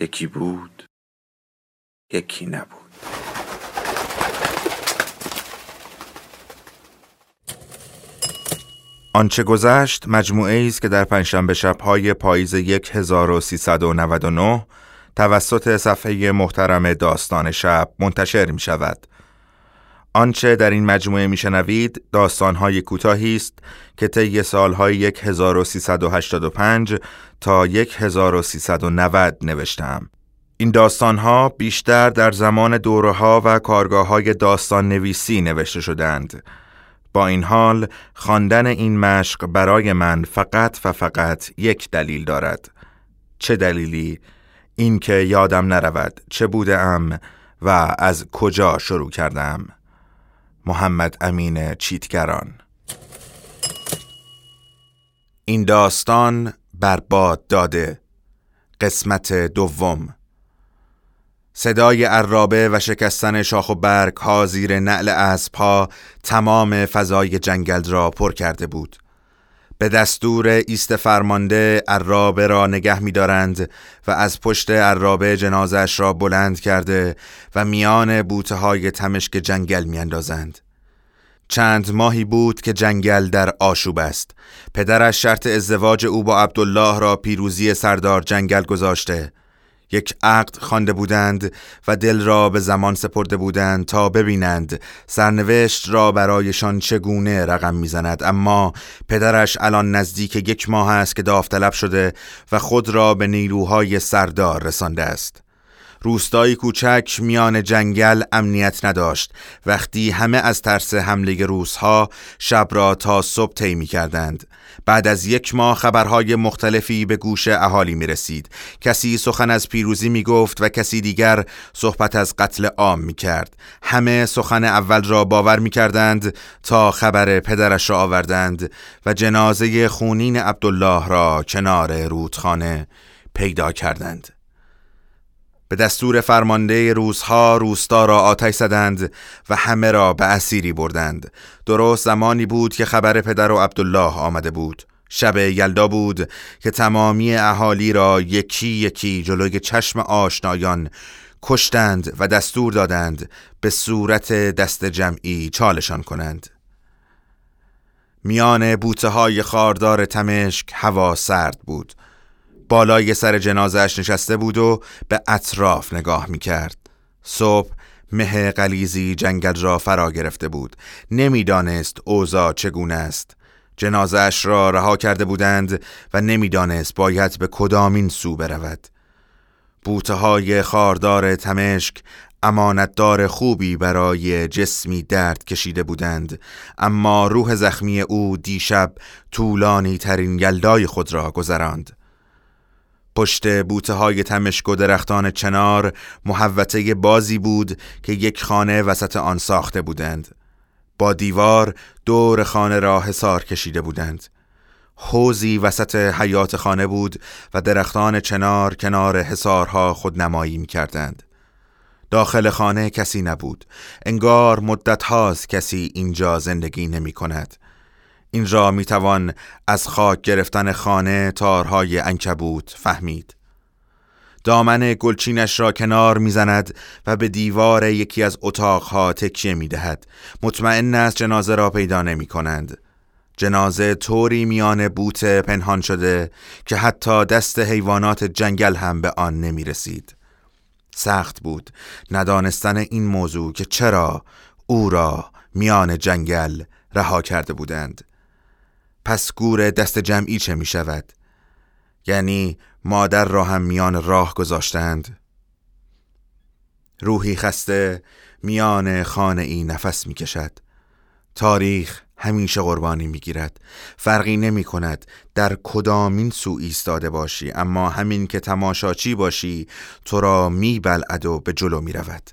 یکی بود یکی نبود آنچه گذشت مجموعه است که در پنجشنبه شبهای پاییز 1399 توسط صفحه محترم داستان شب منتشر می شود. آنچه در این مجموعه میشنوید داستانهای کوتاهی است که طی سالهای 1385 تا 1390 نوشتم. این داستانها بیشتر در زمان دوره ها و کارگاه های داستان نویسی نوشته شدند. با این حال خواندن این مشق برای من فقط و فقط یک دلیل دارد. چه دلیلی؟ اینکه یادم نرود چه بودم و از کجا شروع کردم. محمد امین چیتگران. این داستان برباد داده. قسمت دوم. صدای عرابه و شکستن شاخ و برگ ها زیر نعل اسب تمام فضای جنگل را پر کرده بود. به دستور ایست فرمانده عرابه را نگه می دارند و از پشت عرابه جنازش را بلند کرده و میان بوته های تمشک جنگل می اندازند. چند ماهی بود که جنگل در آشوب است پدرش شرط ازدواج او با عبدالله را پیروزی سردار جنگل گذاشته یک عقد خوانده بودند و دل را به زمان سپرده بودند تا ببینند. سرنوشت را برایشان چگونه رقم می‌زند؟ اما پدرش الان نزدیک یک ماه است که داوطلب شده و خود را به نیروهای سردار رسانده است. روستایی کوچک میان جنگل امنیت نداشت. وقتی همه از ترس حمله روسها شب را تا صبح طی می کردند بعد از یک ماه خبرهای مختلفی به گوش اهالی می رسید کسی سخن از پیروزی می گفت و کسی دیگر صحبت از قتل عام می کرد همه سخن اول را باور می کردند تا خبر پدرش را آوردند و جنازه خونین عبدالله را کنار رودخانه پیدا کردند. به دستور فرمانده روزها روستا را آتش زدند و همه را به اسیری بردند. درست زمانی بود که خبر پدر و عبدالله آمده بود. شب یلدا بود که تمامی اهالی را یکی یکی جلوی چشم آشنایان کشتند و دستور دادند به صورت دست جمعی چالشان کنند. میان بوته های خاردار تمشک هوا سرد بود. بالای سر جنازش نشسته بود و به اطراف نگاه می کرد. صبح مه قلیزی جنگل را فرا گرفته بود. نمی‌دانست اوضاع چگونه است. جنازش را رها کرده بودند و نمی‌دانست باید به کدامین سو برود. بوته های خاردار تمشک امانتدار خوبی برای جسمی درد کشیده بودند. اما روح زخمی او دیشب طولانی ترین یلدای خود را گذراند. پشت بوته های تمشک و درختان چنار محوطه بازی بود که یک خانه وسط آن ساخته بودند. با دیوار دور خانه را حسار کشیده بودند. حوزی وسط حیات خانه بود و درختان چنار کنار حسارها خود نمایی می کردند. داخل خانه کسی نبود. انگار مدت هاست کسی اینجا زندگی نمی کند این را می توان از خاک گرفتن خانه تارهای انکبوت فهمید. دامن گلچینش را کنار می‌زند و به دیوار یکی از اتاقها تکیه می دهد مطمئن است جنازه را پیدا نمی کنند جنازه طوری میان بوت پنهان شده که حتی دست حیوانات جنگل هم به آن نمی رسید سخت بود ندانستن این موضوع که چرا او را میان جنگل رها کرده بودند. پس گور دست جمعی چه می شود؟ یعنی مادر را هم میان راه گذاشتند؟ روحی خسته میان خانه ای نفس می کشد. تاریخ همیشه قربانی می‌گیرد فرقی نمی کند در کدامین سو ایستاده باشی اما همین که تماشاچی باشی تو را میبلعد و به جلو می رود.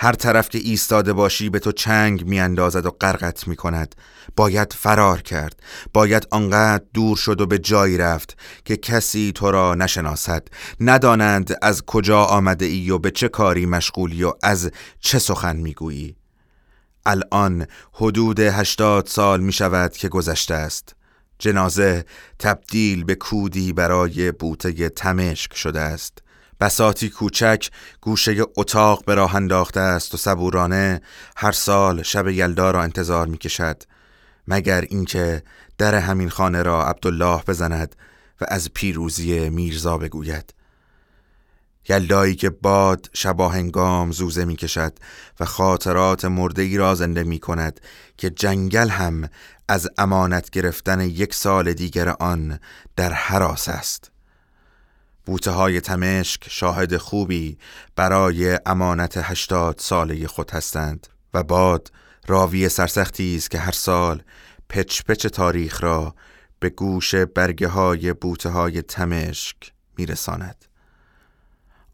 هر طرف که ایستاده باشی به تو چنگ میاندازد و غرقت می کند باید فرار کرد. باید آنقدر دور شد و به جایی رفت که کسی تو را نشناسد. ندانند از کجا آمده ای و به چه کاری مشغولی و از چه سخن می‌گویی. الان حدود هشتاد سال می شود که گذشته است. جنازه تبدیل به کودی برای بوته تمشک شده است. بساتی کوچک گوشه اتاق به راه انداخته است و صبورانه هر سال شب یلدا را انتظار می کشد مگر اینکه در همین خانه را عبدالله بزند و از پیروزی میرزا بگوید. یلدایی که باد شباهنگام زوزه می کشد و خاطرات مرده ای را زنده می کند که جنگل هم از امانت گرفتن یک سال دیگر آن در حراس است. بوته های تمشک شاهد خوبی برای امانت هشتاد ساله خود هستند و باد راوی سرسختی است که هر سال پچ پچ تاریخ را به گوش برگه های بوته های تمشک میرساند.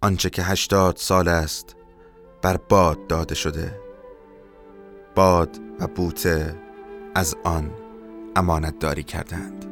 آنچه که هشتاد سال است بر باد داده شده. باد و بوته از آن امانت داری کردند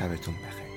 شبتون بخیر.